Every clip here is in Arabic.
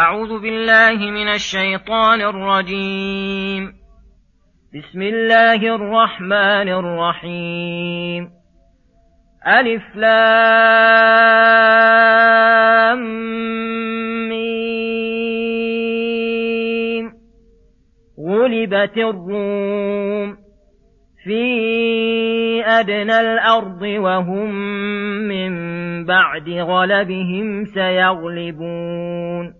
أعوذ بالله من الشيطان الرجيم. بسم الله الرحمن الرحيم. ألف لام ميم. غلبت الروم في أدنى الأرض وهم من بعد غلبهم سيغلبون.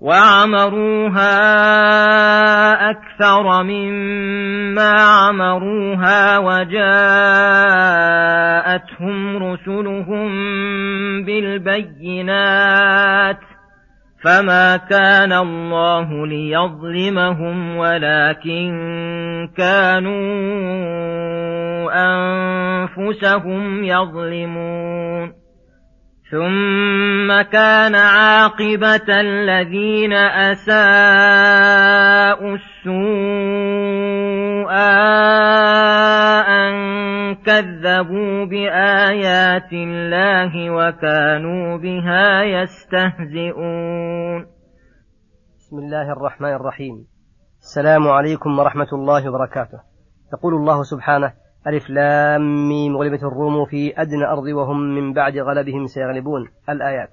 وعمروها أكثر مما عمروها وجاءتهم رسلهم بالبينات فما كان الله ليظلمهم ولكن كانوا أنفسهم يظلمون ثم كان عاقبة الذين أساءوا السوء أن كذبوا بآيات الله وكانوا بها يستهزئون. بسم الله الرحمن الرحيم. السلام عليكم ورحمة الله وبركاته. يقول الله سبحانه: ألف لام ميم غلبت الروم في أدنى أرض وهم من بعد غلبهم سيغلبون. الآيات.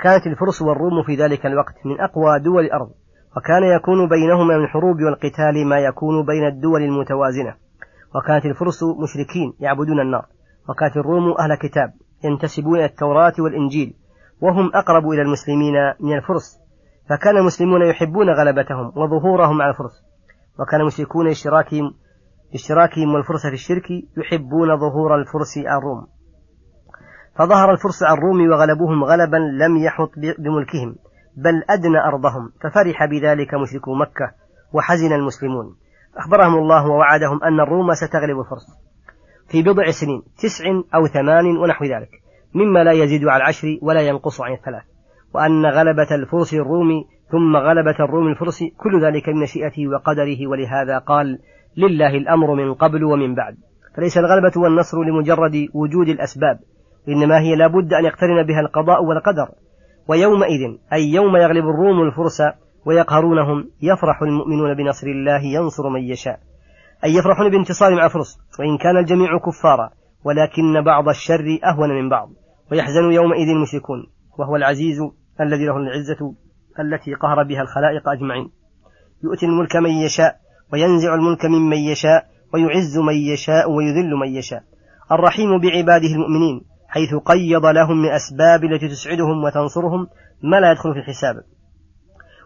كانت الفرس والروم في ذلك الوقت من أقوى دول الأرض وكان يكون بينهما من الحروب والقتال ما يكون بين الدول المتوازنة. وكانت الفرس مشركين يعبدون النار. وكانت الروم أهل كتاب ينتسبون إلى التوراة والإنجيل وهم أقرب إلى المسلمين من الفرس. فكان المسلمون يحبون غلبتهم وظهورهم على الفرس. وكان المشركون اشتراكهم والفرس في الشرك يحبون ظهور الفرس الروم. فظهر الفرس الروم وغلبوهم غلبا لم يحط بملكهم بل أدنى أرضهم ففرح بذلك مشركو مكة وحزن المسلمون. أخبرهم الله ووعدهم أن الروم ستغلب الفرس. في بضع سنين تسع أو ثمان ونحو ذلك مما لا يزيد على العشر ولا ينقص عن الثلاث. وأن غلبة الفرس الروم ثم غلبة الروم الفرس كل ذلك من مشيئته وقدره ولهذا قال لله الأمر من قبل ومن بعد. فليس الغلبة والنصر لمجرد وجود الأسباب إنما هي لابد أن يقترن بها القضاء والقدر. ويومئذ أي يوم يغلب الروم الفرس ويقهرونهم يفرح المؤمنون بنصر الله ينصر من يشاء. أي يفرحون بانتصار مع فرس وإن كان الجميع كفارا ولكن بعض الشر أهون من بعض. ويحزن يومئذ المشركون وهو العزيز الذي له العزة التي قهر بها الخلائق أجمعين. يؤتي الملك من يشاء وينزع الملك ممن يشاء ويعز من يشاء ويذل من يشاء. الرحيم بعباده المؤمنين حيث قيض لهم من أسباب التي تسعدهم وتنصرهم ما لا يدخل في الحساب.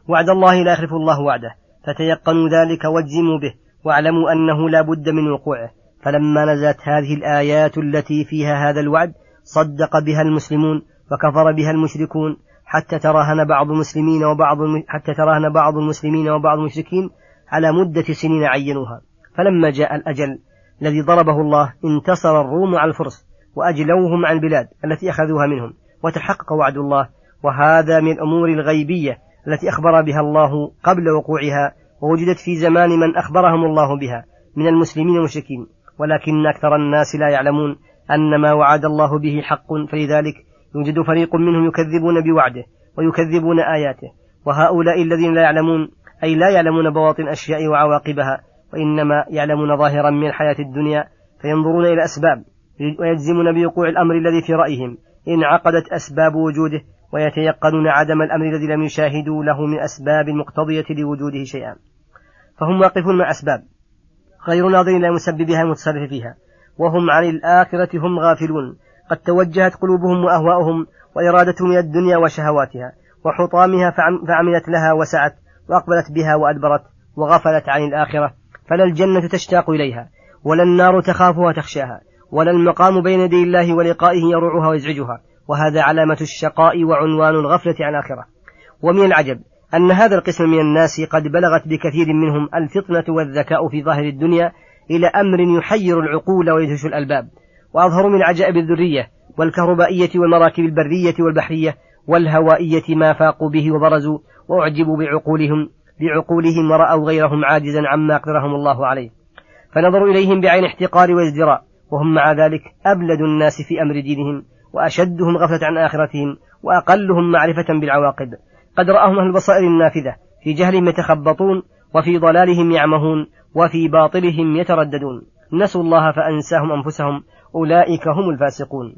وعد الله لا يخلف الله وعده فتيقنوا ذلك واجزموا به واعلموا أنه لا بد من وقوعه. فلما نزلت هذه الآيات التي فيها هذا الوعد صدق بها المسلمون وكفر بها المشركون حتى تراهن بعض المسلمين وبعض حتى تراهن بعض المسلمين وبعض المشركين على مدة سنين عينوها. فلما جاء الأجل الذي ضربه الله انتصر الروم على الفرس وأجلوهم عن البلاد التي أخذوها منهم. وتحقق وعد الله. وهذا من الأمور الغيبية التي أخبر بها الله قبل وقوعها ووجدت في زمان من أخبرهم الله بها من المسلمين والمشركين. ولكن أكثر الناس لا يعلمون أن ما وعد الله به حق فلذلك يوجد فريق منهم يكذبون بوعده ويكذبون آياته. وهؤلاء الذين لا يعلمون أي لا يعلمون بواطن أشياء وعواقبها وإنما يعلمون ظاهرا من الحياة الدنيا فينظرون إلى الأسباب ويجزمون بوقوع الأمر الذي في رأيهم. إن عقدت أسباب وجوده ويتيقنون عدم الأمر الذي لم يشاهدوا له من أسباب مقتضية لوجوده شيئا. فهم واقفون مع أسباب غير ناظرين إلى مسببها المتصرف فيها. وهم عن الآخرة هم غافلون. قد توجهت قلوبهم وأهواؤهم وإرادتهم إلى الدنيا وشهواتها وحطامها فعملت لها وسعت. وأقبلت بها وأدبرت وغفلت عن الآخرة فلا الجنة تشتاق إليها ولا النار تخافها وتخشاها ولا المقام بين يدي الله ولقائه يروعها ويزعجها وهذا علامة الشقاء وعنوان الغفلة عن الآخرة. ومن العجب أن هذا القسم من الناس قد بلغت بكثير منهم الفطنة والذكاء في ظاهر الدنيا إلى أمر يحير العقول ويدهش الألباب. وأظهر من عجائب الذرية والكهربائية والمراكب البرية والبحرية والهوائية ما فاقوا به وبرزوا وأعجبوا بعقولهم بعقولهم ورأوا غيرهم عاجزا عما أقدرهم الله عليه. فنظروا إليهم بعين احتقار وازدراء وهم مع ذلك أبلد الناس في أمر دينهم وأشدهم غفلة عن آخرتهم وأقلهم معرفة بالعواقب. قد رآهم أهل البصائر النافذة في جهلهم يتخبطون وفي ضلالهم يعمهون وفي باطلهم يترددون. نسوا الله فأنساهم أنفسهم أولئك هم الفاسقون.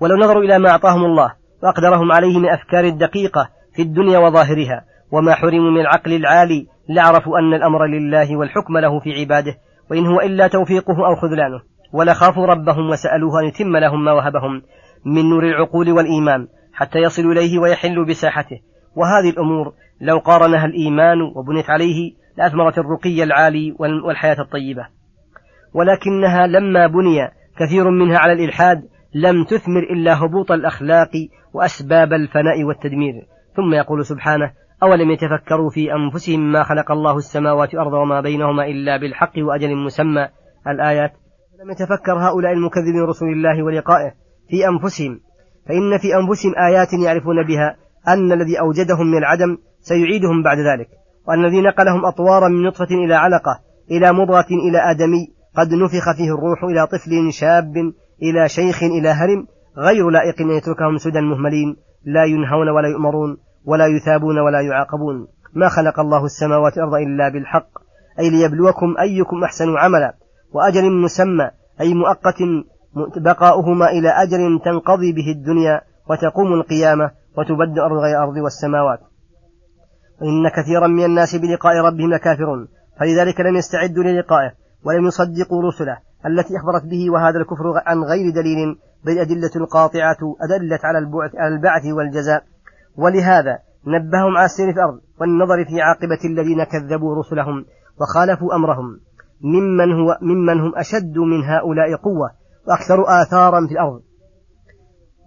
ولو نظروا إلى ما أعطاهم الله وأقدرهم عليه من أفكار الدقيقة في الدنيا وظاهرها. وما حرموا من العقل العالي لعرفوا أن الأمر لله والحكم له في عباده وإن هو إلا توفيقه أو خذلانه. ولخافوا ربهم وسألوه أن يتم لهم ما وهبهم من نور العقول والإيمان حتى يصلوا إليه ويحلوا بساحته. وهذه الأمور لو قارنها الإيمان وبنيت عليه لأثمرت الرقي العالي والحياة الطيبة. ولكنها لما بني كثير منها على الإلحاد لم تثمر إلا هبوط الأخلاق وأسباب الفناء والتدمير. ثم يقول سبحانه أولم يتفكروا في أنفسهم ما خلق الله السماوات والأرض وما بينهما إلا بالحق وأجل مسمى؟ الآيات لم يتفكر هؤلاء المكذبين رسول الله ولقائه في أنفسهم؟ فإن في أنفسهم آيات يعرفون بها أن الذي أوجدهم من العدم سيعيدهم بعد ذلك وأن الذي نقلهم أطوارا من نطفة إلى علقة إلى مضغة إلى آدمي قد نفخ فيه الروح إلى طفل شاب إلى شيخ إلى هرم غير لائق أن يتركهم سدى مهملين لا ينهون ولا يؤمرون ولا يثابون ولا يعاقبون. ما خلق الله السماوات والأرض إلا بالحق أي ليبلوكم أيكم أحسن عملا. وأجل مسمى أي مؤقت بقاؤهما إلى أجل تنقضي به الدنيا وتقوم القيامة وتبدأ أرض غير أرض والسماوات. وإن كثيرا من الناس بلقاء ربهم لكافرون فلذلك لم يستعدوا للقائه ولم يصدقوا رسله. التي أخبرت به وهذا الكفر عن غير دليل بل أدلة القاطعة أدلت على البعث والجزاء. ولهذا نبههم على السير في الأرض والنظر في عاقبة الذين كذبوا رسلهم وخالفوا أمرهم ممن, هو ممن هم أشد من هؤلاء قوة وأكثر آثارا في الأرض.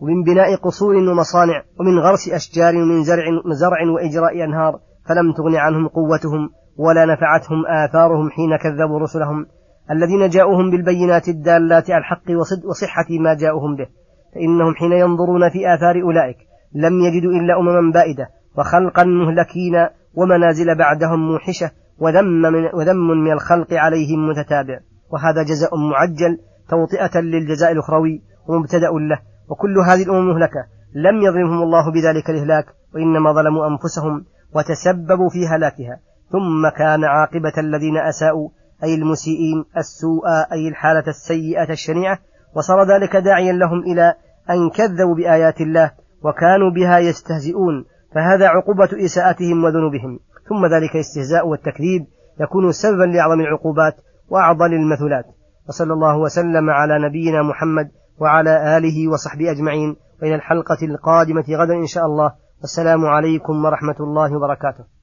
ومن بناء قصور ومصانع ومن غرس أشجار ومن زرع, زرع وإجراء أنهار فلم تغن عنهم قوتهم ولا نفعتهم آثارهم حين كذبوا رسلهم الذين جاءوهم بالبينات الدالات على الحق وصحة ما جاءوهم به. فإنهم حين ينظرون في آثار أولئك لم يجدوا إلا أمما بائدة وخلقا مهلكين ومنازل بعدهم موحشة وذم من, وذم من الخلق عليهم متتابع. وهذا جزاء معجل توطئة للجزاء الأخروي ومبتدأ له. وكل هذه الأمم مهلكة. لم يظلمهم الله بذلك الإهلاك وإنما ظلموا أنفسهم وتسببوا في هلاكها. ثم كان عاقبة الذين أساءوا أي المسيئين السوء أي الحالة السيئة الشنيعة. وصار ذلك داعيا لهم إلى أن كذبوا بآيات الله وكانوا بها يستهزئون. فهذا عقوبة إساءتهم وذنوبهم. ثم ذلك الاستهزاء والتكذيب يكون سببا لأعظم العقوبات وأعضل المثلات. وصلى الله وسلم على نبينا محمد وعلى آله وصحبه أجمعين. وإلى الحلقة القادمة غدا إن شاء الله. والسلام عليكم ورحمة الله وبركاته.